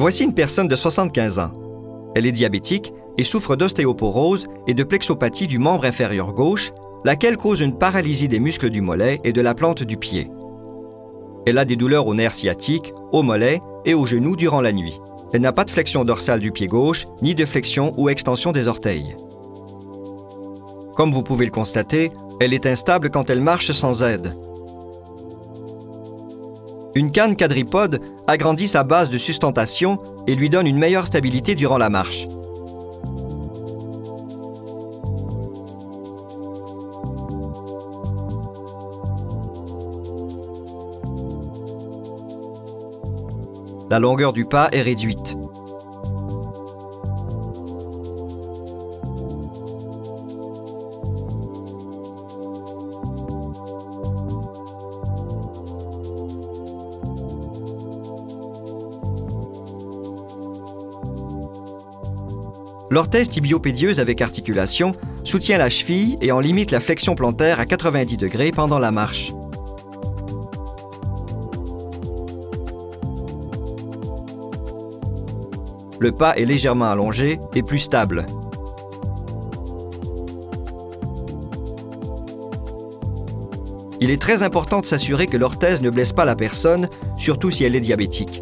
Voici une personne de 75 ans. Elle est diabétique et souffre d'ostéoporose et de plexopathie du membre inférieur gauche, laquelle cause une paralysie des muscles du mollet et de la plante du pied. Elle a des douleurs aux nerfs sciatiques, au mollet et aux genoux durant la nuit. Elle n'a pas de flexion dorsale du pied gauche, ni de flexion ou extension des orteils. Comme vous pouvez le constater, elle est instable quand elle marche sans aide. Une canne quadripode agrandit sa base de sustentation et lui donne une meilleure stabilité durant la marche. La longueur du pas est réduite. L'orthèse tibiopédieuse avec articulation soutient la cheville et en limite la flexion plantaire à 90 degrés pendant la marche. Le pas est légèrement allongé et plus stable. Il est très important de s'assurer que l'orthèse ne blesse pas la personne, surtout si elle est diabétique.